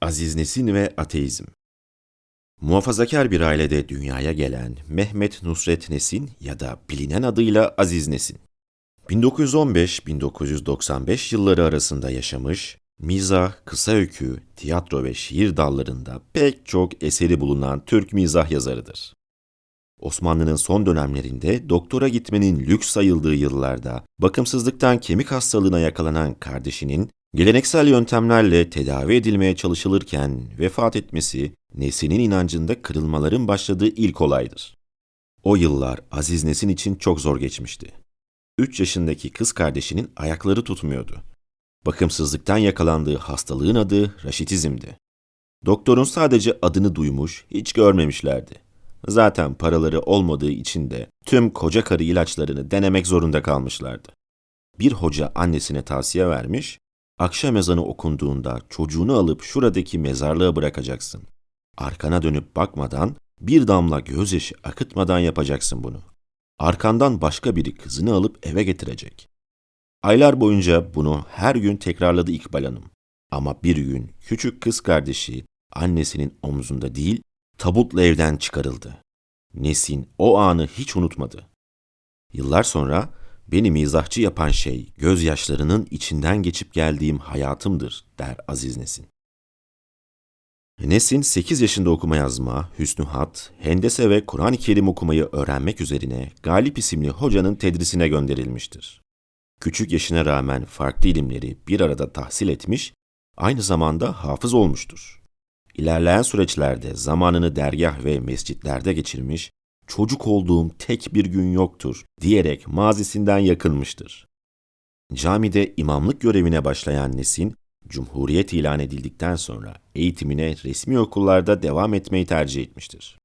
Aziz Nesin ve Ateizm Muhafazakar bir ailede dünyaya gelen Mehmet Nusret Nesin ya da bilinen adıyla Aziz Nesin. 1915-1995 yılları arasında yaşamış, mizah, kısa öykü, tiyatro ve şiir dallarında pek çok eseri bulunan Türk mizah yazarıdır. Osmanlı'nın son dönemlerinde doktora gitmenin lüks sayıldığı yıllarda bakımsızlıktan kemik hastalığına yakalanan kardeşinin geleneksel yöntemlerle tedavi edilmeye çalışılırken vefat etmesi Nesin'in inancında kırılmaların başladığı ilk olaydır. O yıllar Aziz Nesin için çok zor geçmişti. 3 yaşındaki kız kardeşinin ayakları tutmuyordu. Bakımsızlıktan yakalandığı hastalığın adı raşitizmdi. Doktorun sadece adını duymuş, hiç görmemişlerdi. Zaten paraları olmadığı için de tüm koca karı ilaçlarını denemek zorunda kalmışlardı. Bir hoca annesine tavsiye vermiş, akşam ezanı okunduğunda çocuğunu alıp şuradaki mezarlığa bırakacaksın. Arkana dönüp bakmadan, bir damla gözyaşı akıtmadan yapacaksın bunu. Arkandan başka biri kızını alıp eve getirecek. Aylar boyunca bunu her gün tekrarladı İkbal Hanım. Ama bir gün küçük kız kardeşi annesinin omzunda değil, tabutla evden çıkarıldı. Nesin o anı hiç unutmadı. Yıllar sonra beni mizahçı yapan şey gözyaşlarının içinden geçip geldiğim hayatımdır der Aziz Nesin. Nesin 8 yaşında okuma yazma, hüsnü hat, hendese ve Kur'an-ı Kerim okumayı öğrenmek üzerine Galip isimli hocanın tedrisine gönderilmiştir. Küçük yaşına rağmen farklı ilimleri bir arada tahsil etmiş, aynı zamanda hafız olmuştur. İlerleyen süreçlerde zamanını dergah ve mescitlerde geçirmiş, çocuk olduğum tek bir gün yoktur diyerek mazisinden yakınmıştır. Camide imamlık görevine başlayan Nesin, Cumhuriyet ilan edildikten sonra eğitimine resmi okullarda devam etmeyi tercih etmiştir.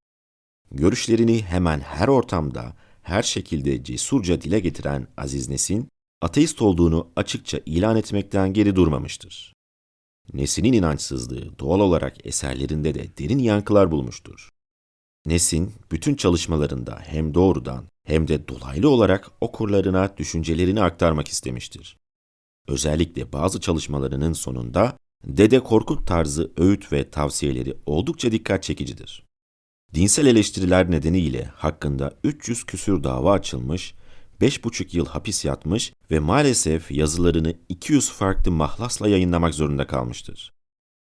Görüşlerini hemen her ortamda, her şekilde cesurca dile getiren Aziz Nesin, ateist olduğunu açıkça ilan etmekten geri durmamıştır. Nesin'in inançsızlığı doğal olarak eserlerinde de derin yankılar bulmuştur. Nesin, bütün çalışmalarında hem doğrudan hem de dolaylı olarak okurlarına düşüncelerini aktarmak istemiştir. Özellikle bazı çalışmalarının sonunda Dede Korkut tarzı öğüt ve tavsiyeleri oldukça dikkat çekicidir. Dinsel eleştiriler nedeniyle hakkında 300 küsür dava açılmış, 5,5 yıl hapis yatmış ve maalesef yazılarını 200 farklı mahlasla yayınlamak zorunda kalmıştır.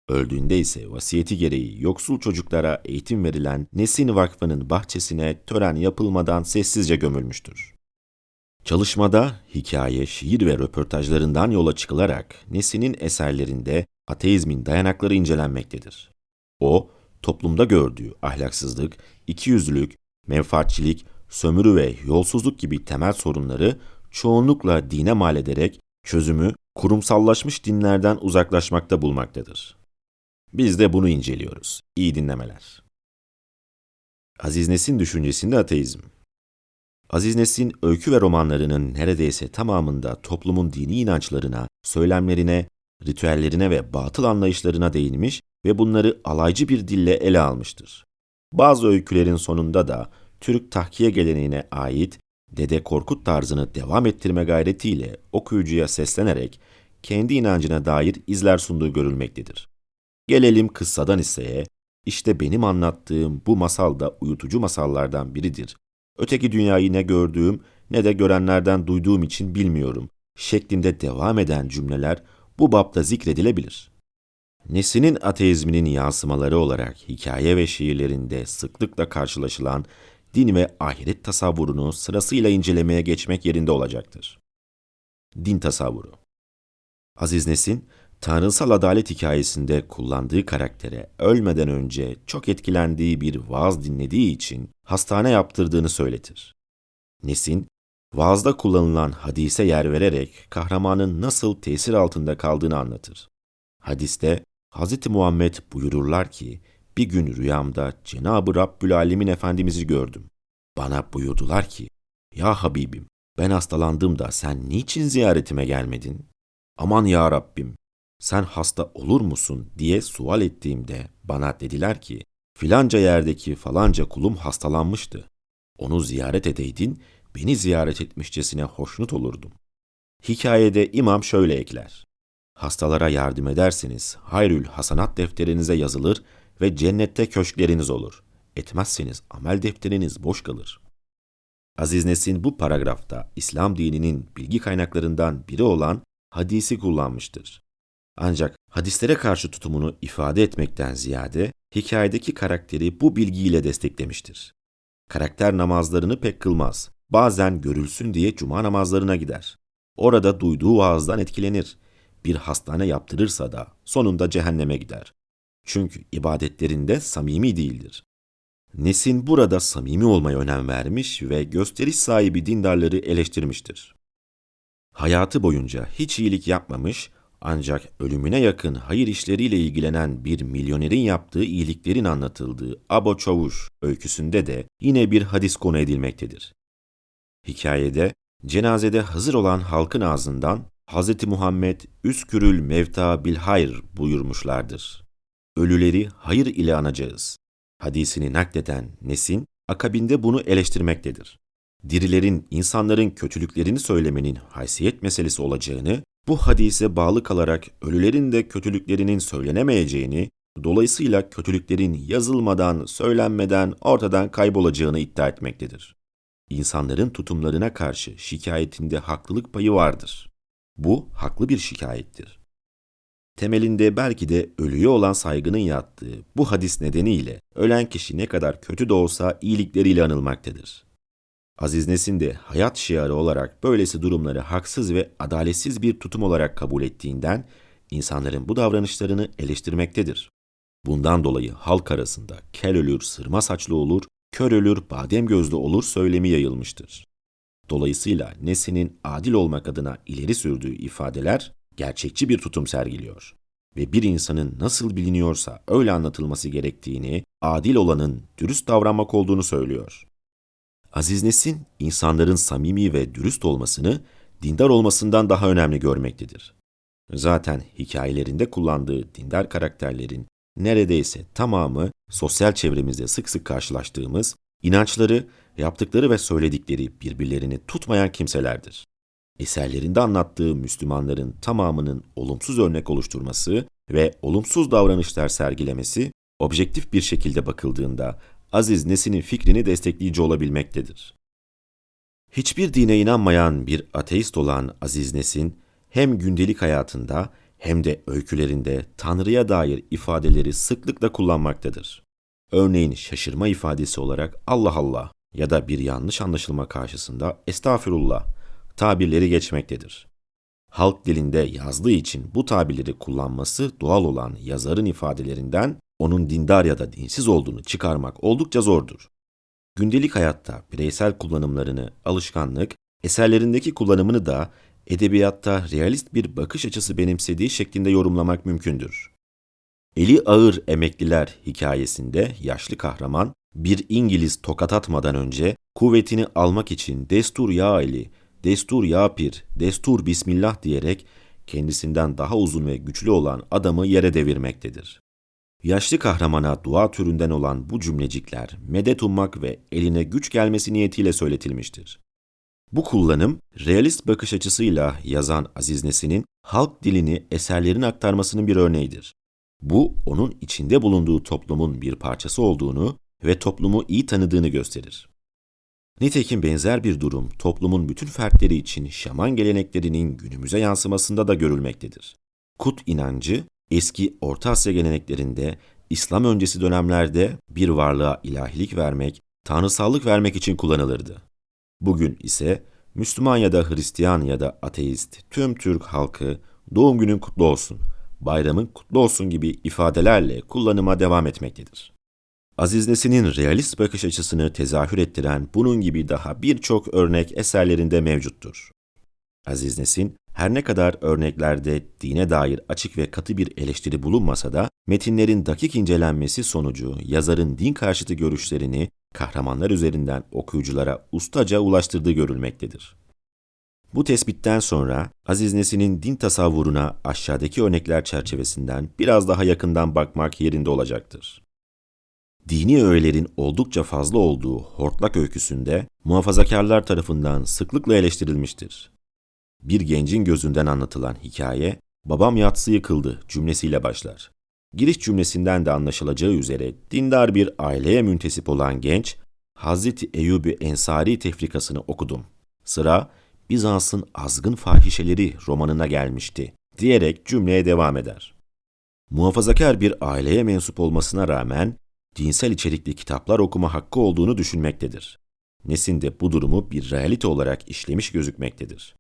Öldüğünde ise vasiyeti gereği yoksul çocuklara eğitim verilen Nesin Vakfı'nın bahçesine tören yapılmadan sessizce gömülmüştür. Çalışmada hikaye, şiir ve röportajlarından yola çıkılarak Nesin'in eserlerinde ateizmin dayanakları incelenmektedir. O, toplumda gördüğü ahlaksızlık, ikiyüzlülük, menfaatçilik, sömürü ve yolsuzluk gibi temel sorunları çoğunlukla dine mal ederek çözümü kurumsallaşmış dinlerden uzaklaşmakta bulmaktadır. Biz de bunu inceliyoruz. İyi dinlemeler. Aziz Nesin düşüncesinde ateizm. Aziz Nesin öykü ve romanlarının neredeyse tamamında toplumun dini inançlarına, söylemlerine, ritüellerine ve batıl anlayışlarına değinmiş ve bunları alaycı bir dille ele almıştır. Bazı öykülerin sonunda da Türk tahkiye geleneğine ait Dede Korkut tarzını devam ettirme gayretiyle okuyucuya seslenerek kendi inancına dair izler sunduğu görülmektedir. Gelelim kıssadan hisseye, işte benim anlattığım bu masal da uyutucu masallardan biridir. Öteki dünyayı ne gördüğüm ne de görenlerden duyduğum için bilmiyorum şeklinde devam eden cümleler bu bapta zikredilebilir. Nesin'in ateizminin yansımaları olarak hikaye ve şiirlerinde sıklıkla karşılaşılan din ve ahiret tasavvurunu sırasıyla incelemeye geçmek yerinde olacaktır. Din tasavvuru Aziz Nesin, tanrısal adalet hikayesinde kullandığı karaktere ölmeden önce çok etkilendiği bir vaaz dinlediği için hastane yaptırdığını söyletir. Nesin, vaazda kullanılan hadise yer vererek kahramanın nasıl tesir altında kaldığını anlatır. Hadiste Hz. Muhammed buyururlar ki, bir gün rüyamda Cenab-ı Rabbül Alemin Efendimiz'i gördüm. Bana buyurdular ki, Ya Habibim, ben hastalandım da sen niçin ziyaretime gelmedin? Aman ya Rabbim, sen hasta olur musun diye sual ettiğimde bana dediler ki, filanca yerdeki falanca kulum hastalanmıştı. Onu ziyaret edeydin, beni ziyaret etmişçesine hoşnut olurdum. Hikayede imam şöyle ekler. Hastalara yardım ederseniz hayrül hasanat defterinize yazılır ve cennette köşkleriniz olur. Etmezseniz amel defteriniz boş kalır. Aziz Nesin bu paragrafta İslam dininin bilgi kaynaklarından biri olan hadisi kullanmıştır. Ancak hadislere karşı tutumunu ifade etmekten ziyade hikayedeki karakteri bu bilgiyle desteklemiştir. Karakter namazlarını pek kılmaz. Bazen görülsün diye cuma namazlarına gider. Orada duyduğu vaazdan etkilenir. Bir hastane yaptırırsa da sonunda cehenneme gider. Çünkü ibadetlerinde samimi değildir. Nesin burada samimi olmaya önem vermiş ve gösteriş sahibi dindarları eleştirmiştir. Hayatı boyunca hiç iyilik yapmamış ancak ölümüne yakın hayır işleriyle ilgilenen bir milyonerin yaptığı iyiliklerin anlatıldığı Abo Çavuş öyküsünde de yine bir hadis konu edilmektedir. Hikayede cenazede hazır olan halkın ağzından Hz. Muhammed üskürül mevta bil hayr buyurmuşlardır. Ölüleri hayır ile anacağız. Hadisini nakleden Nesin, akabinde bunu eleştirmektedir. Dirilerin insanların kötülüklerini söylemenin haysiyet meselesi olacağını, bu hadise bağlı kalarak ölülerin de kötülüklerinin söylenemeyeceğini, dolayısıyla kötülüklerin yazılmadan, söylenmeden ortadan kaybolacağını iddia etmektedir. İnsanların tutumlarına karşı şikayetinde haklılık payı vardır. Bu haklı bir şikayettir. Temelinde belki de ölüye olan saygının yattığı bu hadis nedeniyle ölen kişi ne kadar kötü de olsa iyilikleriyle anılmaktadır. Aziz Nesin de hayat şiarı olarak böylesi durumları haksız ve adaletsiz bir tutum olarak kabul ettiğinden insanların bu davranışlarını eleştirmektedir. Bundan dolayı halk arasında kel ölür, sırma saçlı olur, kör ölür, badem gözlü olur söylemi yayılmıştır. Dolayısıyla Nesin'in adil olmak adına ileri sürdüğü ifadeler gerçekçi bir tutum sergiliyor ve bir insanın nasıl biliniyorsa öyle anlatılması gerektiğini, adil olanın dürüst davranmak olduğunu söylüyor. Aziz Nesin, insanların samimi ve dürüst olmasını dindar olmasından daha önemli görmektedir. Zaten hikayelerinde kullandığı dindar karakterlerin neredeyse tamamı sosyal çevremizde sık sık karşılaştığımız inançları, yaptıkları ve söyledikleri birbirlerini tutmayan kimselerdir. Eserlerinde anlattığı Müslümanların tamamının olumsuz örnek oluşturması ve olumsuz davranışlar sergilemesi, objektif bir şekilde bakıldığında Aziz Nesin'in fikrini destekleyici olabilmektedir. Hiçbir dine inanmayan bir ateist olan Aziz Nesin, hem gündelik hayatında hem de öykülerinde Tanrı'ya dair ifadeleri sıklıkla kullanmaktadır. Örneğin şaşırma ifadesi olarak Allah Allah ya da bir yanlış anlaşılma karşısında Estağfirullah tabirleri geçmektedir. Halk dilinde yazdığı için bu tabirleri kullanması doğal olan yazarın ifadelerinden onun dindar ya da dinsiz olduğunu çıkarmak oldukça zordur. Gündelik hayatta bireysel kullanımlarını alışkanlık, eserlerindeki kullanımını da edebiyatta realist bir bakış açısı benimsediği şeklinde yorumlamak mümkündür. Eli ağır emekliler hikayesinde yaşlı kahraman bir İngiliz tokat atmadan önce kuvvetini almak için destur ya eli, destur ya pir, destur bismillah diyerek kendisinden daha uzun ve güçlü olan adamı yere devirmektedir. Yaşlı kahramana dua türünden olan bu cümlecikler medet ummak ve eline güç gelmesi niyetiyle söyletilmiştir. Bu kullanım, realist bakış açısıyla yazan Aziz Nesin'in halk dilini eserlerin aktarmasının bir örneğidir. Bu, onun içinde bulunduğu toplumun bir parçası olduğunu ve toplumu iyi tanıdığını gösterir. Nitekim benzer bir durum toplumun bütün fertleri için şaman geleneklerinin günümüze yansımasında da görülmektedir. Kut inancı, eski Orta Asya geleneklerinde İslam öncesi dönemlerde bir varlığa ilahilik vermek, tanrısallık vermek için kullanılırdı. Bugün ise Müslüman ya da Hristiyan ya da ateist tüm Türk halkı doğum günün kutlu olsun, bayramın kutlu olsun gibi ifadelerle kullanıma devam etmektedir. Aziz Nesin'in realist bakış açısını tezahür ettiren bunun gibi daha birçok örnek eserlerinde mevcuttur. Aziz Nesin, her ne kadar örneklerde dine dair açık ve katı bir eleştiri bulunmasa da metinlerin dakik incelenmesi sonucu yazarın din karşıtı görüşlerini kahramanlar üzerinden okuyuculara ustaca ulaştırdığı görülmektedir. Bu tespitten sonra Aziz Nesin'in din tasavvuruna aşağıdaki örnekler çerçevesinden biraz daha yakından bakmak yerinde olacaktır. Dini öğelerin oldukça fazla olduğu hortlak öyküsünde muhafazakarlar tarafından sıklıkla eleştirilmiştir. Bir gencin gözünden anlatılan hikaye, Babam yatsı yıkıldı cümlesiyle başlar. Giriş cümlesinden de anlaşılacağı üzere dindar bir aileye müntesip olan genç, Hazreti Eyyubi Ensari tefrikasını okudum. Sıra Bizans'ın azgın fahişeleri romanına gelmişti diyerek cümleye devam eder. Muhafazakar bir aileye mensup olmasına rağmen dinsel içerikli kitaplar okuma hakkı olduğunu düşünmektedir. Nesin de bu durumu bir realite olarak işlemiş gözükmektedir.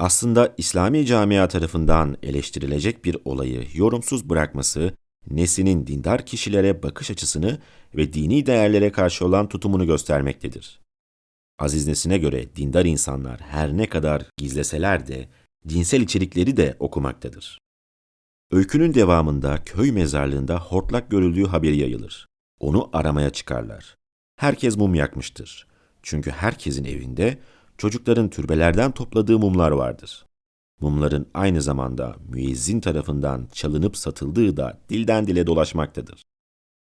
Aslında İslami camia tarafından eleştirilecek bir olayı yorumsuz bırakması, Nesin'in dindar kişilere bakış açısını ve dini değerlere karşı olan tutumunu göstermektedir. Aziz Nesin'e göre dindar insanlar her ne kadar gizleseler de dinsel içerikleri de okumaktadır. Öykünün devamında köy mezarlığında hortlak görüldüğü haberi yayılır. Onu aramaya çıkarlar. Herkes mum yakmıştır. Çünkü herkesin evinde çocukların türbelerden topladığı mumlar vardır. Mumların aynı zamanda müezzin tarafından çalınıp satıldığı da dilden dile dolaşmaktadır.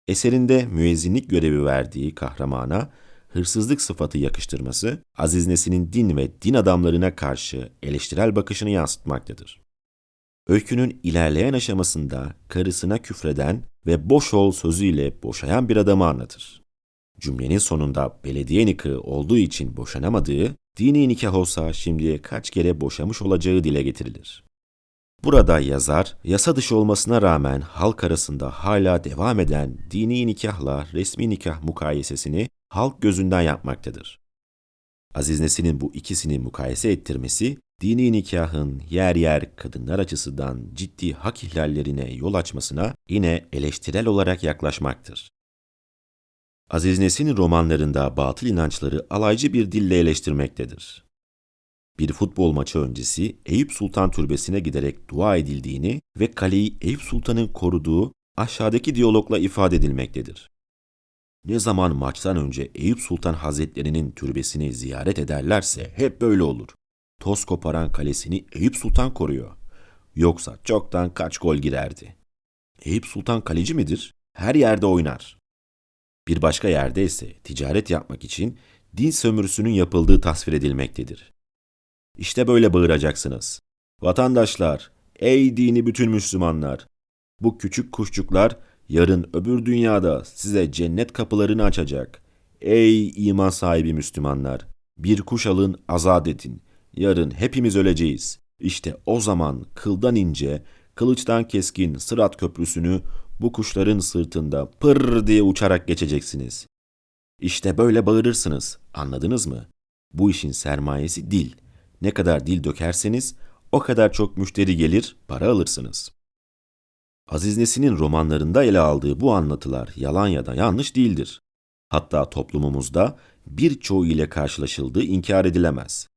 Eserinde müezzinlik görevi verdiği kahramana hırsızlık sıfatı yakıştırması, Aziz Nesin'in din ve din adamlarına karşı eleştirel bakışını yansıtmaktadır. Öykünün ilerleyen aşamasında karısına küfreden ve boş ol sözüyle boşayan bir adamı anlatır. Cümlenin sonunda belediye nikahı olduğu için boşanamadığı, dini nikah olsa şimdiye kaç kere boşamış olacağı dile getirilir. Burada yazar, yasa dışı olmasına rağmen halk arasında hala devam eden dini nikahla resmi nikah mukayesesini halk gözünden yapmaktadır. Aziz Nesin'in bu ikisini mukayese ettirmesi, dini nikahın yer yer kadınlar açısından ciddi hak ihlallerine yol açmasına yine eleştirel olarak yaklaşmaktır. Aziz Nesin romanlarında batıl inançları alaycı bir dille eleştirmektedir. Bir futbol maçı öncesi Eyüp Sultan Türbesi'ne giderek dua edildiğini ve kaleyi Eyüp Sultan'ın koruduğu aşağıdaki diyalogla ifade edilmektedir. Ne zaman maçtan önce Eyüp Sultan Hazretleri'nin türbesini ziyaret ederlerse hep böyle olur. Toz koparan kalesini Eyüp Sultan koruyor. Yoksa çoktan kaç gol girerdi. Eyüp Sultan kaleci midir? Her yerde oynar. Bir başka yerde ise ticaret yapmak için din sömürüsünün yapıldığı tasvir edilmektedir. İşte böyle bağıracaksınız. Vatandaşlar, ey dini bütün Müslümanlar! Bu küçük kuşçuklar yarın öbür dünyada size cennet kapılarını açacak. Ey iman sahibi Müslümanlar! Bir kuş alın, azat edin. Yarın hepimiz öleceğiz. İşte o zaman kıldan ince, kılıçtan keskin Sırat Köprüsü'nü bu kuşların sırtında pır diye uçarak geçeceksiniz. İşte böyle bağırırsınız. Anladınız mı? Bu işin sermayesi dil. Ne kadar dil dökerseniz o kadar çok müşteri gelir, para alırsınız. Aziz Nesin'in romanlarında ele aldığı bu anlatılar yalan ya da yanlış değildir. Hatta toplumumuzda birçoğu ile karşılaşıldığı inkar edilemez.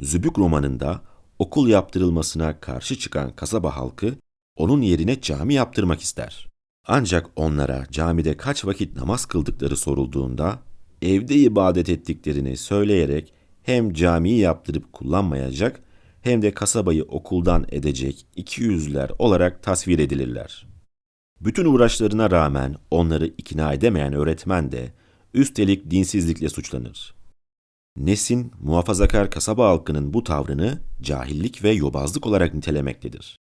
Zübük romanında okul yaptırılmasına karşı çıkan kasaba halkı onun yerine cami yaptırmak ister. Ancak onlara camide kaç vakit namaz kıldıkları sorulduğunda evde ibadet ettiklerini söyleyerek hem camiyi yaptırıp kullanmayacak hem de kasabayı okuldan edecek iki yüzler olarak tasvir edilirler. Bütün uğraşlarına rağmen onları ikna edemeyen öğretmen de üstelik dinsizlikle suçlanır. Nesin, muhafazakar kasaba halkının bu tavrını cahillik ve yobazlık olarak nitelemektedir.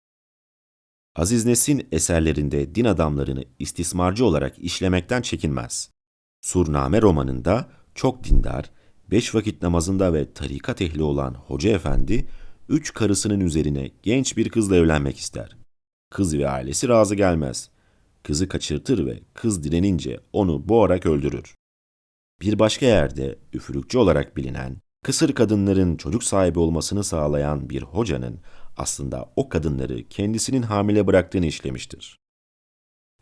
Aziz Nesin eserlerinde din adamlarını istismarcı olarak işlemekten çekinmez. Surname romanında çok dindar, beş vakit namazında ve tarikat ehli olan Hoca Efendi, üç karısının üzerine genç bir kızla evlenmek ister. Kız ve ailesi razı gelmez. Kızı kaçırtır ve kız direnince onu boğarak öldürür. Bir başka yerde üfürükçü olarak bilinen, kısır kadınların çocuk sahibi olmasını sağlayan bir hocanın aslında o kadınları kendisinin hamile bıraktığını işlemiştir.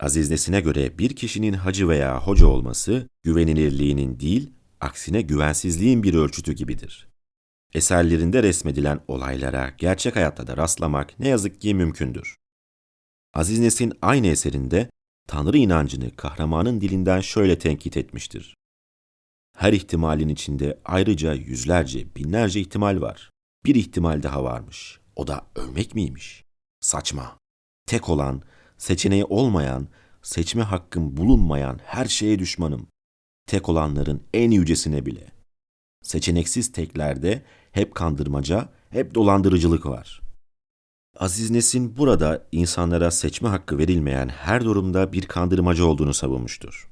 Aziz Nesin'e göre bir kişinin hacı veya hoca olması güvenilirliğinin değil, aksine güvensizliğin bir ölçütü gibidir. Eserlerinde resmedilen olaylara gerçek hayatta da rastlamak ne yazık ki mümkündür. Aziz Nesin aynı eserinde Tanrı inancını kahramanın dilinden şöyle tenkit etmiştir. Her ihtimalin içinde ayrıca yüzlerce, binlerce ihtimal var. Bir ihtimal daha varmış. O da ölmek miymiş? Saçma. Tek olan, seçeneği olmayan, seçme hakkım bulunmayan her şeye düşmanım. Tek olanların en yücesine bile. Seçeneksiz teklerde hep kandırmaca, hep dolandırıcılık var. Aziz Nesin burada insanlara seçme hakkı verilmeyen her durumda bir kandırmacı olduğunu savunmuştur.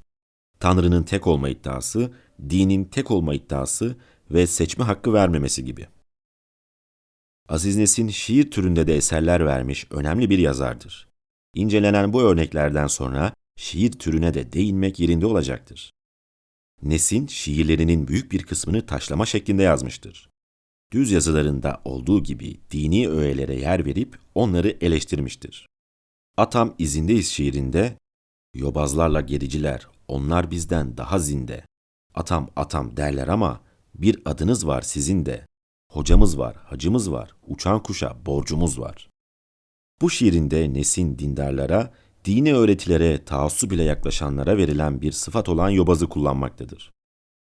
Tanrı'nın tek olma iddiası, dinin tek olma iddiası ve seçme hakkı vermemesi gibi. Aziz Nesin şiir türünde de eserler vermiş önemli bir yazardır. İncelenen bu örneklerden sonra şiir türüne de değinmek yerinde olacaktır. Nesin şiirlerinin büyük bir kısmını taşlama şeklinde yazmıştır. Düz yazılarında olduğu gibi dini öğelere yer verip onları eleştirmiştir. Atam izindeyiz şiirinde, yobazlarla gericiler, onlar bizden daha zinde. Atam atam derler ama bir adınız var sizin de. Hocamız var, hacımız var, uçan kuşa borcumuz var. Bu şiirinde Nesin dindarlara, dini öğretilere taassup ile yaklaşanlara verilen bir sıfat olan yobazı kullanmaktadır.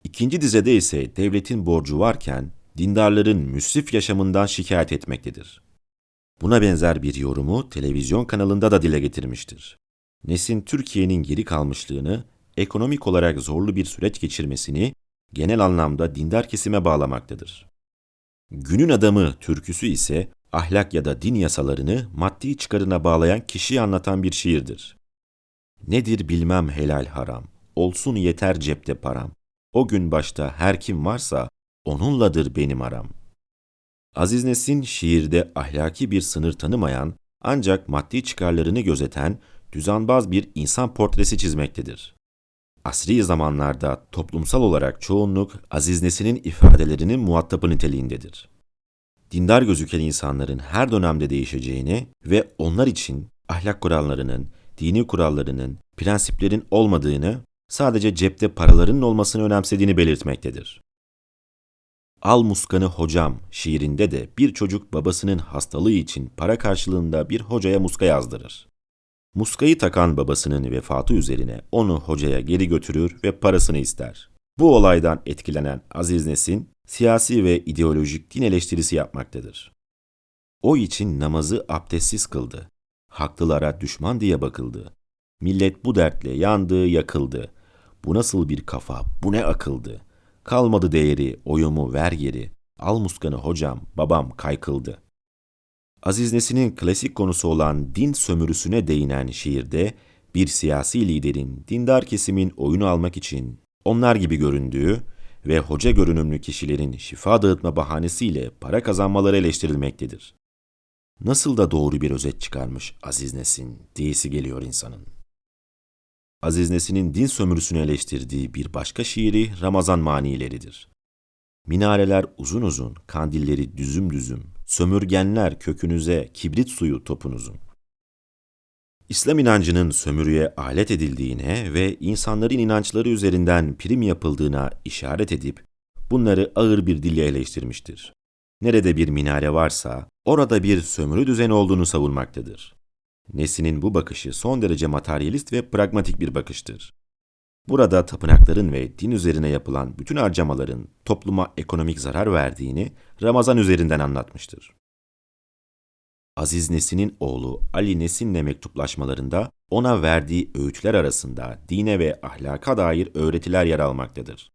İkinci dizede ise devletin borcu varken dindarların müsrif yaşamından şikayet etmektedir. Buna benzer bir yorumu televizyon kanalında da dile getirmiştir. Nesin Türkiye'nin geri kalmışlığını, ekonomik olarak zorlu bir süreç geçirmesini genel anlamda dindar kesime bağlamaktadır. Günün adamı türküsü ise ahlak ya da din yasalarını maddi çıkarına bağlayan kişiyi anlatan bir şiirdir. Nedir bilmem helal haram, olsun yeter cepte param. O gün başta her kim varsa onunladır benim aram. Aziz Nesin şiirde ahlaki bir sınır tanımayan ancak maddi çıkarlarını gözeten düzenbaz bir insan portresi çizmektedir. Asri zamanlarda toplumsal olarak çoğunluk Aziz Nesin'in ifadelerinin muhatabı niteliğindedir. Dindar gözüken insanların her dönemde değişeceğini ve onlar için ahlak kurallarının, dini kurallarının, prensiplerin olmadığını, sadece cepte paraların olmasını önemsediğini belirtmektedir. Al Muskan'ı Hocam şiirinde de bir çocuk babasının hastalığı için para karşılığında bir hocaya muska yazdırır. Muskayı takan babasının vefatı üzerine onu hocaya geri götürür ve parasını ister. Bu olaydan etkilenen Aziz Nesin, siyasi ve ideolojik din eleştirisi yapmaktadır. O için namazı abdestsiz kıldı. Haklılara düşman diye bakıldı. Millet bu dertle yandı, yakıldı. Bu nasıl bir kafa, bu ne akıldı. Kalmadı değeri, oyumu ver geri. Al muskanı hocam, babam kaykıldı. Aziz Nesin'in klasik konusu olan din sömürüsüne değinen şiirde bir siyasi liderin dindar kesimin oyunu almak için onlar gibi göründüğü ve hoca görünümlü kişilerin şifa dağıtma bahanesiyle para kazanmaları eleştirilmektedir. Nasıl da doğru bir özet çıkarmış Aziz Nesin diyesi geliyor insanın. Aziz Nesin'in din sömürüsünü eleştirdiği bir başka şiiri Ramazan manileridir. Minareler uzun uzun, kandilleri düzüm düzüm, sömürgenler kökünüze kibrit suyu topunuzun. İslam inancının sömürüye alet edildiğine ve insanların inançları üzerinden prim yapıldığına işaret edip bunları ağır bir dille eleştirmiştir. Nerede bir minare varsa orada bir sömürü düzeni olduğunu savunmaktadır. Nesin'in bu bakışı son derece materyalist ve pragmatik bir bakıştır. Burada tapınakların ve din üzerine yapılan bütün harcamaların topluma ekonomik zarar verdiğini Ramazan üzerinden anlatmıştır. Aziz Nesin'in oğlu Ali Nesin'le mektuplaşmalarında ona verdiği öğütler arasında dine ve ahlaka dair öğretiler yer almaktadır.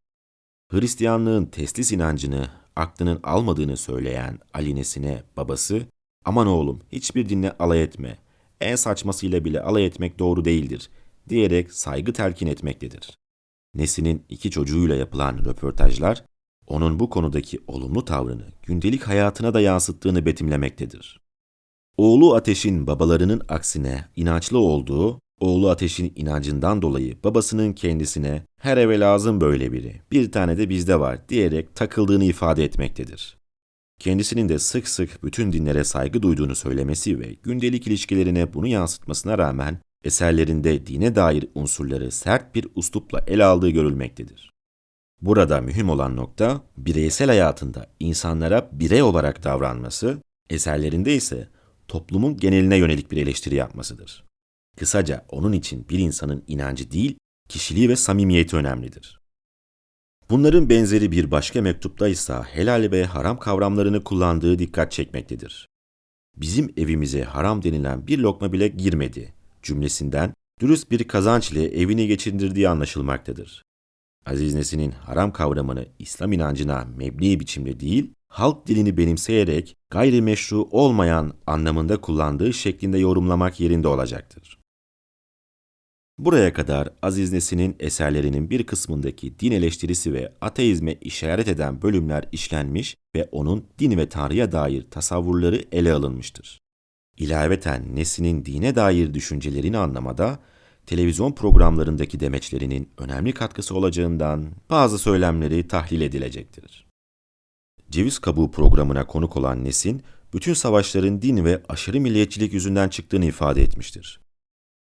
Hristiyanlığın teslis inancını aklının almadığını söyleyen Ali Nesin'e babası, aman oğlum hiçbir dinle alay etme, en saçmasıyla bile alay etmek doğru değildir diyerek saygı telkin etmektedir. Nesin'in iki çocuğuyla yapılan röportajlar, onun bu konudaki olumlu tavrını gündelik hayatına da yansıttığını betimlemektedir. Oğlu Ateş'in babalarının aksine inançlı olduğu, oğlu Ateş'in inancından dolayı babasının kendisine her eve lazım böyle biri, bir tane de bizde var diyerek takıldığını ifade etmektedir. Kendisinin de sık sık bütün dinlere saygı duyduğunu söylemesi ve gündelik ilişkilerine bunu yansıtmasına rağmen eserlerinde dine dair unsurları sert bir uslupla ele aldığı görülmektedir. Burada mühim olan nokta bireysel hayatında insanlara birey olarak davranması, eserlerinde ise toplumun geneline yönelik bir eleştiri yapmasıdır. Kısaca onun için bir insanın inancı değil, kişiliği ve samimiyeti önemlidir. Bunların benzeri bir başka mektupta ise helal ve haram kavramlarını kullandığı dikkat çekmektedir. Bizim evimize haram denilen bir lokma bile girmedi cümlesinden dürüst bir kazanç ile evini geçindirdiği anlaşılmaktadır. Aziz Nesin'in haram kavramını İslam inancına mebni biçimde değil, halk dilini benimseyerek gayrimeşru olmayan anlamında kullandığı şeklinde yorumlamak yerinde olacaktır. Buraya kadar Aziz Nesin'in eserlerinin bir kısmındaki din eleştirisi ve ateizme işaret eden bölümler işlenmiş ve onun din ve Tanrı'ya dair tasavvurları ele alınmıştır. İlaveten Nesin'in dine dair düşüncelerini anlamada televizyon programlarındaki demeçlerinin önemli katkısı olacağından bazı söylemleri tahlil edilecektir. Ceviz Kabuğu programına konuk olan Nesin, bütün savaşların din ve aşırı milliyetçilik yüzünden çıktığını ifade etmiştir.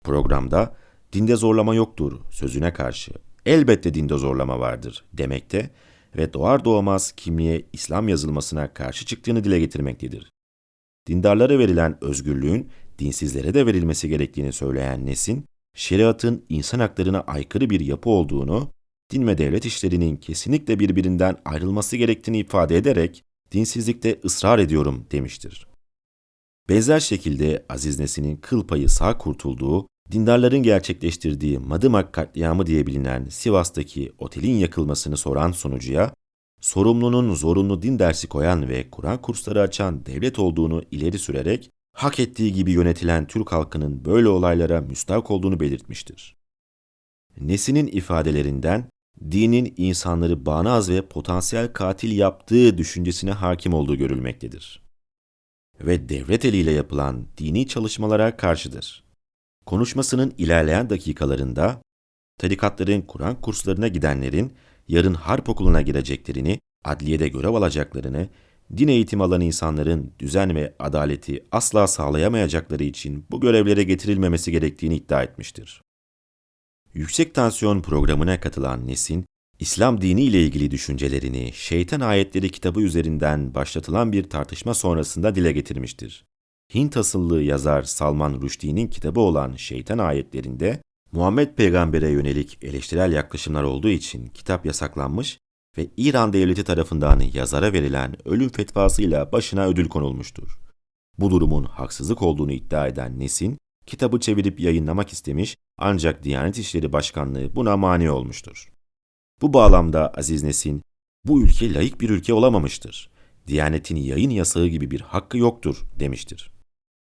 Programda dinde zorlama yoktur sözüne karşı elbette dinde zorlama vardır demekte ve doğar doğmaz kimliğe İslam yazılmasına karşı çıktığını dile getirmektedir. Dindarlara verilen özgürlüğün dinsizlere de verilmesi gerektiğini söyleyen Nesin, şeriatın insan haklarına aykırı bir yapı olduğunu, din ve devlet işlerinin kesinlikle birbirinden ayrılması gerektiğini ifade ederek dinsizlikte ısrar ediyorum demiştir. Benzer şekilde Aziz Nesin'in kıl payı sağ kurtulduğu, dindarların gerçekleştirdiği Madımak katliamı diye bilinen Sivas'taki otelin yakılmasını soran sonucuya, sorumlunun zorunlu din dersi koyan ve Kur'an kursları açan devlet olduğunu ileri sürerek, hak ettiği gibi yönetilen Türk halkının böyle olaylara müstahak olduğunu belirtmiştir. Nesin'in ifadelerinden dinin insanları bağnaz ve potansiyel katil yaptığı düşüncesine hakim olduğu görülmektedir. Ve devlet eliyle yapılan dini çalışmalara karşıdır. Konuşmasının ilerleyen dakikalarında tarikatların Kur'an kurslarına gidenlerin yarın harp okuluna gireceklerini, adliyede görev alacaklarını, din eğitimi alan insanların düzen ve adaleti asla sağlayamayacakları için bu görevlere getirilmemesi gerektiğini iddia etmiştir. Yüksek Tansiyon programına katılan Nesin, İslam dini ile ilgili düşüncelerini Şeytan Ayetleri kitabı üzerinden başlatılan bir tartışma sonrasında dile getirmiştir. Hint asıllı yazar Salman Rushdie'nin kitabı olan Şeytan Ayetlerinde Muhammed Peygamber'e yönelik eleştirel yaklaşımlar olduğu için kitap yasaklanmış ve İran devleti tarafından yazara verilen ölüm fetvasıyla başına ödül konulmuştur. Bu durumun haksızlık olduğunu iddia eden Nesin, kitabı çevirip yayınlamak istemiş ancak Diyanet İşleri Başkanlığı buna mani olmuştur. Bu bağlamda Aziz Nesin, bu ülke layık bir ülke olamamıştır. Diyanetin yayın yasağı gibi bir hakkı yoktur demiştir.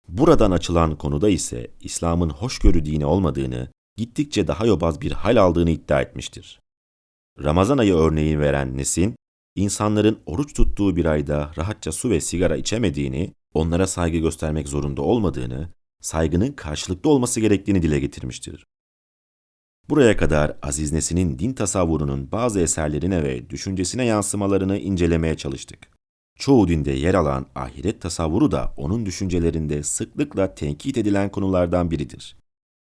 Buradan açılan konuda ise İslam'ın hoşgörü dini olmadığını, gittikçe daha yobaz bir hal aldığını iddia etmiştir. Ramazan ayı örneği veren Nesin, insanların oruç tuttuğu bir ayda rahatça su ve sigara içemediğini, onlara saygı göstermek zorunda olmadığını, saygının karşılıklı olması gerektiğini dile getirmiştir. Buraya kadar Aziz Nesin'in din tasavvurunun bazı eserlerine ve düşüncesine yansımalarını incelemeye çalıştık. Çoğu dinde yer alan ahiret tasavvuru da onun düşüncelerinde sıklıkla tenkit edilen konulardan biridir.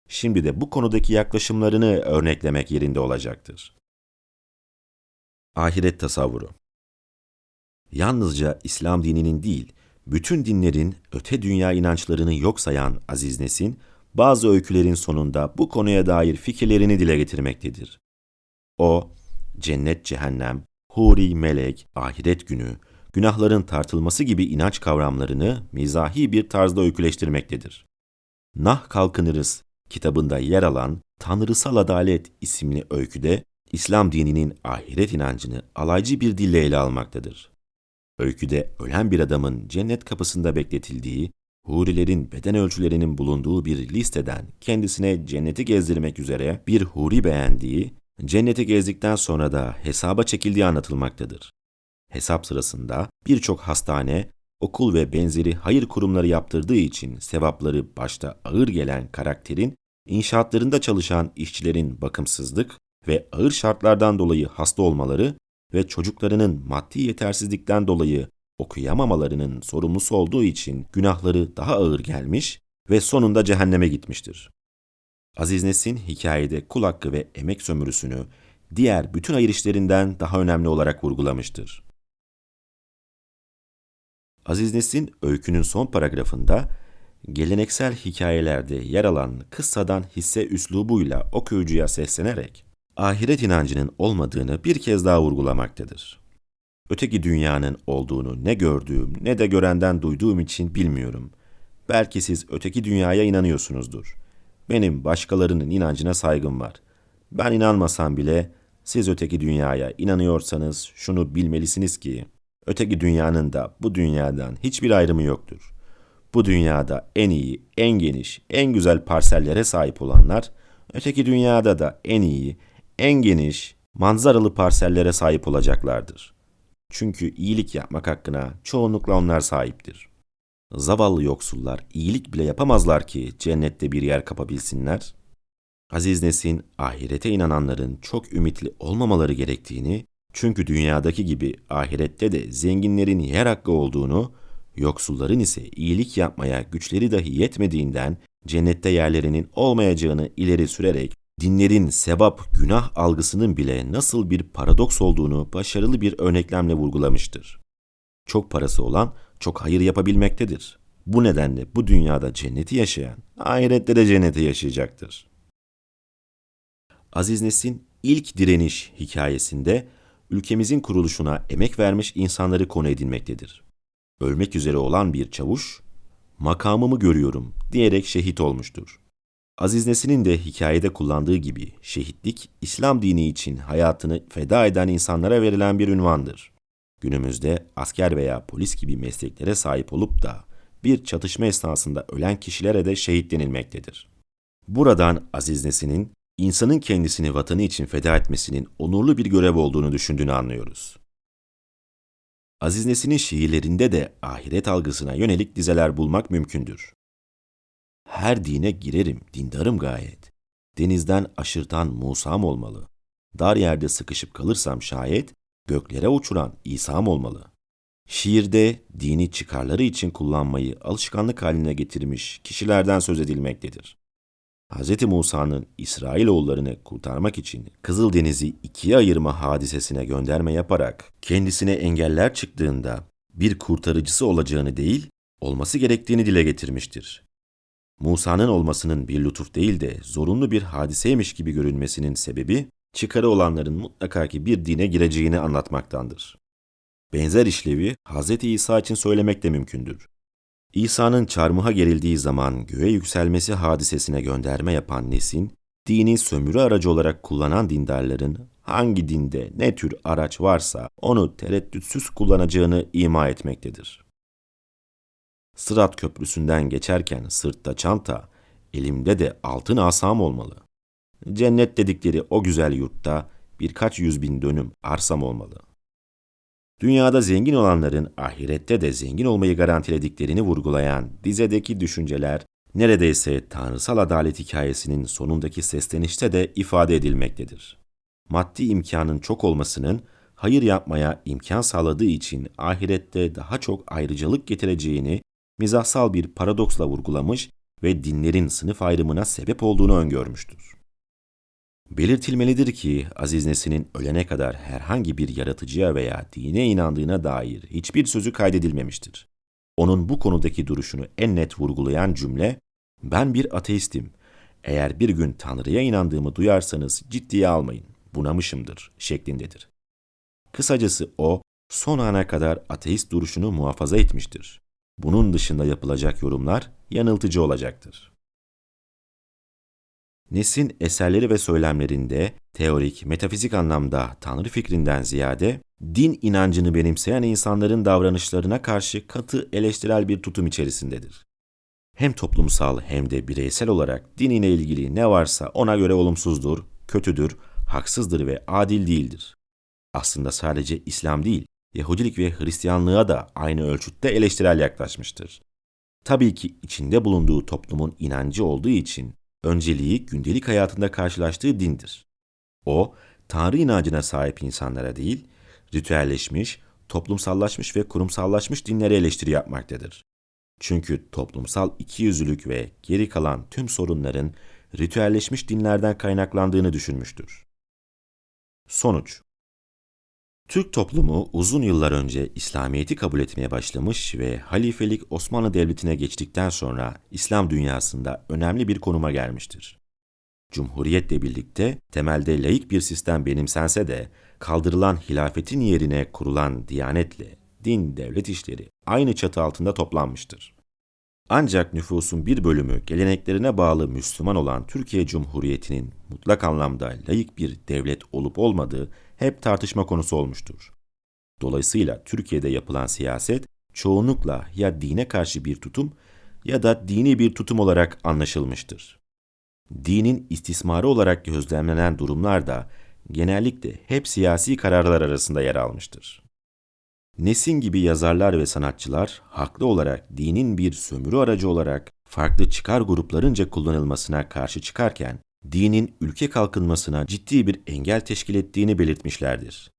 Şimdi de bu konudaki yaklaşımlarını örneklemek yerinde olacaktır. Ahiret tasavvuru Yalnızca İslam dininin değil, bütün dinlerin öte dünya inançlarını yok sayan Aziz Nesin, bazı öykülerin sonunda bu konuya dair fikirlerini dile getirmektedir. O, cennet, cehennem, huri, melek, ahiret günü, günahların tartılması gibi inanç kavramlarını mizahi bir tarzda öyküleştirmektedir. Nah Kalkınırız kitabında yer alan Tanrısal Adalet isimli öyküde İslam dininin ahiret inancını alaycı bir dille ele almaktadır. Öyküde ölen bir adamın cennet kapısında bekletildiği, hurilerin beden ölçülerinin bulunduğu bir listeden kendisine cenneti gezdirmek üzere bir huri beğendiği, cenneti gezdikten sonra da hesaba çekildiği anlatılmaktadır. Hesap sırasında birçok hastane, okul ve benzeri hayır kurumları yaptırdığı için sevapları başta ağır gelen karakterin, inşaatlarında çalışan işçilerin bakımsızlık ve ağır şartlardan dolayı hasta olmaları ve çocuklarının maddi yetersizlikten dolayı okuyamamalarının sorumlusu olduğu için günahları daha ağır gelmiş ve sonunda cehenneme gitmiştir. Aziz Nesin hikayede kul hakkı ve emek sömürüsünü diğer bütün hayır işlerinden daha önemli olarak vurgulamıştır. Aziz Nesin öykünün son paragrafında geleneksel hikayelerde yer alan kıssadan hisse üslubuyla okuyucuya seslenerek ahiret inancının olmadığını bir kez daha vurgulamaktadır. Öteki dünyanın olduğunu ne gördüğüm ne de görenden duyduğum için bilmiyorum. Belki siz öteki dünyaya inanıyorsunuzdur. Benim başkalarının inancına saygım var. Ben inanmasam bile siz öteki dünyaya inanıyorsanız şunu bilmelisiniz ki öteki dünyanın da bu dünyadan hiçbir ayrımı yoktur. Bu dünyada en iyi, en geniş, en güzel parsellere sahip olanlar, öteki dünyada da en iyi, en geniş, manzaralı parsellere sahip olacaklardır. Çünkü iyilik yapmak hakkına çoğunlukla onlar sahiptir. Zavallı yoksullar iyilik bile yapamazlar ki cennette bir yer kapabilsinler. Aziz Nesin, ahirete inananların çok ümitli olmamaları gerektiğini, çünkü dünyadaki gibi ahirette de zenginlerin yer hakkı olduğunu, yoksulların ise iyilik yapmaya güçleri dahi yetmediğinden cennette yerlerinin olmayacağını ileri sürerek dinlerin sevap günah algısının bile nasıl bir paradoks olduğunu başarılı bir örneklemle vurgulamıştır. Çok parası olan çok hayır yapabilmektedir. Bu nedenle bu dünyada cenneti yaşayan ahirette de cenneti yaşayacaktır. Aziz Nesin ilk direniş hikayesinde ülkemizin kuruluşuna emek vermiş insanları konu edinmektedir. Ölmek üzere olan bir çavuş, makamımı görüyorum diyerek şehit olmuştur. Aziz Nesin'in de hikayede kullandığı gibi şehitlik, İslam dini için hayatını feda eden insanlara verilen bir ünvandır. Günümüzde asker veya polis gibi mesleklere sahip olup da bir çatışma esnasında ölen kişilere de şehit denilmektedir. Buradan Aziz Nesin'in insanın kendisini vatanı için feda etmesinin onurlu bir görev olduğunu düşündüğünü anlıyoruz. Aziz Nesin'in şiirlerinde de ahiret algısına yönelik dizeler bulmak mümkündür. Her dine girerim, dindarım gayet. Denizden aşırtan Musa'm olmalı. Dar yerde sıkışıp kalırsam şayet, göklere uçuran İsa'm olmalı. Şiirde dini çıkarları için kullanmayı alışkanlık haline getirmiş kişilerden söz edilmektedir. Hz. Musa'nın İsrailoğullarını kurtarmak için Kızıldeniz'i ikiye ayırma hadisesine gönderme yaparak kendisine engeller çıktığında bir kurtarıcısı olacağını değil, olması gerektiğini dile getirmiştir. Musa'nın olmasının bir lütuf değil de zorunlu bir hadiseymiş gibi görünmesinin sebebi, çıkarı olanların mutlaka ki bir dine gireceğini anlatmaktandır. Benzer işlevi Hz. İsa için söylemek de mümkündür. İsa'nın çarmıha gerildiği zaman göğe yükselmesi hadisesine gönderme yapan Nesin, dini sömürü aracı olarak kullanan dindarların hangi dinde ne tür araç varsa onu tereddütsüz kullanacağını ima etmektedir. Sırat köprüsünden geçerken sırtta çanta, elimde de altın asam olmalı. Cennet dedikleri o güzel yurtta birkaç yüz bin dönüm arsam olmalı. Dünyada zengin olanların ahirette de zengin olmayı garantilediklerini vurgulayan dizedeki düşünceler neredeyse tanrısal adalet hikayesinin sonundaki seslenişte de ifade edilmektedir. Maddi imkanın çok olmasının hayır yapmaya imkan sağladığı için ahirette daha çok ayrıcalık getireceğini mizahsal bir paradoksla vurgulamış ve dinlerin sınıf ayrımına sebep olduğunu öngörmüştür. Belirtilmelidir ki Aziz Nesin'in ölene kadar herhangi bir yaratıcıya veya dine inandığına dair hiçbir sözü kaydedilmemiştir. Onun bu konudaki duruşunu en net vurgulayan cümle, ben bir ateistim. Eğer bir gün Tanrı'ya inandığımı duyarsanız ciddiye almayın, bunamışımdır şeklindedir. Kısacası o, son ana kadar ateist duruşunu muhafaza etmiştir. Bunun dışında yapılacak yorumlar yanıltıcı olacaktır. Nesin eserleri ve söylemlerinde teorik, metafizik anlamda Tanrı fikrinden ziyade din inancını benimseyen insanların davranışlarına karşı katı eleştirel bir tutum içerisindedir. Hem toplumsal hem de bireysel olarak din ilgili ne varsa ona göre olumsuzdur, kötüdür, haksızdır ve adil değildir. Aslında sadece İslam değil, Yahudilik ve Hristiyanlığa da aynı ölçütte eleştirel yaklaşmıştır. Tabii ki içinde bulunduğu toplumun inancı olduğu için önceliği gündelik hayatında karşılaştığı dindir. O, Tanrı inancına sahip insanlara değil, ritüelleşmiş, toplumsallaşmış ve kurumsallaşmış dinlere eleştiri yapmaktadır. Çünkü toplumsal ikiyüzlülük ve geri kalan tüm sorunların ritüelleşmiş dinlerden kaynaklandığını düşünmüştür. Sonuç Türk toplumu uzun yıllar önce İslamiyet'i kabul etmeye başlamış ve halifelik Osmanlı Devleti'ne geçtikten sonra İslam dünyasında önemli bir konuma gelmiştir. Cumhuriyetle birlikte temelde laik bir sistem benimsense de kaldırılan hilafetin yerine kurulan diyanetle din devlet işleri aynı çatı altında toplanmıştır. Ancak nüfusun bir bölümü geleneklerine bağlı Müslüman olan Türkiye Cumhuriyeti'nin mutlak anlamda layık bir devlet olup olmadığı hep tartışma konusu olmuştur. Dolayısıyla Türkiye'de yapılan siyaset çoğunlukla ya dine karşı bir tutum ya da dini bir tutum olarak anlaşılmıştır. Dinin istismarı olarak gözlemlenen durumlar da genellikle hep siyasi kararlar arasında yer almıştır. Nesin gibi yazarlar ve sanatçılar haklı olarak dinin bir sömürü aracı olarak farklı çıkar gruplarınca kullanılmasına karşı çıkarken, dinin ülke kalkınmasına ciddi bir engel teşkil ettiğini belirtmişlerdir.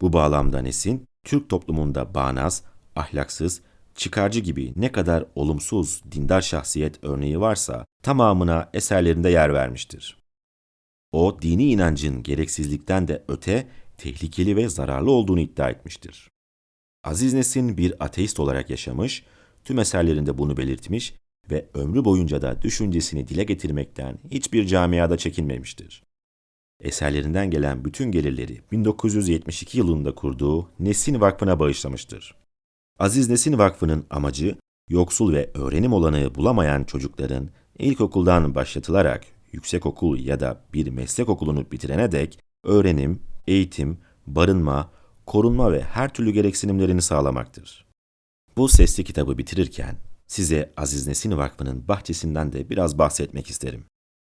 Bu bağlamda Nesin, Türk toplumunda bağnaz, ahlaksız, çıkarcı gibi ne kadar olumsuz dindar şahsiyet örneği varsa tamamına eserlerinde yer vermiştir. O dini inancın gereksizlikten de öte tehlikeli ve zararlı olduğunu iddia etmiştir. Aziz Nesin bir ateist olarak yaşamış, tüm eserlerinde bunu belirtmiş ve ömrü boyunca da düşüncesini dile getirmekten hiçbir camiada çekinmemiştir. Eserlerinden gelen bütün gelirleri 1972 yılında kurduğu Nesin Vakfı'na bağışlamıştır. Aziz Nesin Vakfı'nın amacı, yoksul ve öğrenim olanağı bulamayan çocukların ilkokuldan başlatılarak yüksekokul ya da bir meslek okulunu bitirene dek öğrenim, eğitim, barınma, korunma ve her türlü gereksinimlerini sağlamaktır. Bu sesli kitabı bitirirken size Aziz Nesin Vakfı'nın bahçesinden de biraz bahsetmek isterim.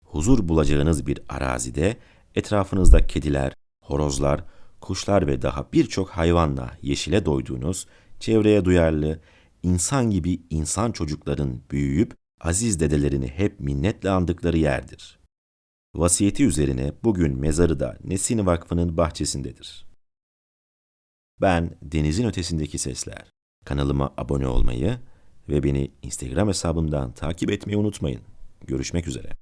Huzur bulacağınız bir arazide etrafınızda kediler, horozlar, kuşlar ve daha birçok hayvanla yeşile doyduğunuz, çevreye duyarlı, insan gibi insan çocukların büyüyüp aziz dedelerini hep minnetle andıkları yerdir. Vasiyeti üzerine bugün mezarı da Nesin Vakfı'nın bahçesindedir. Ben Denizin Ötesindeki Sesler. Kanalıma abone olmayı ve beni Instagram hesabımdan takip etmeyi unutmayın. Görüşmek üzere.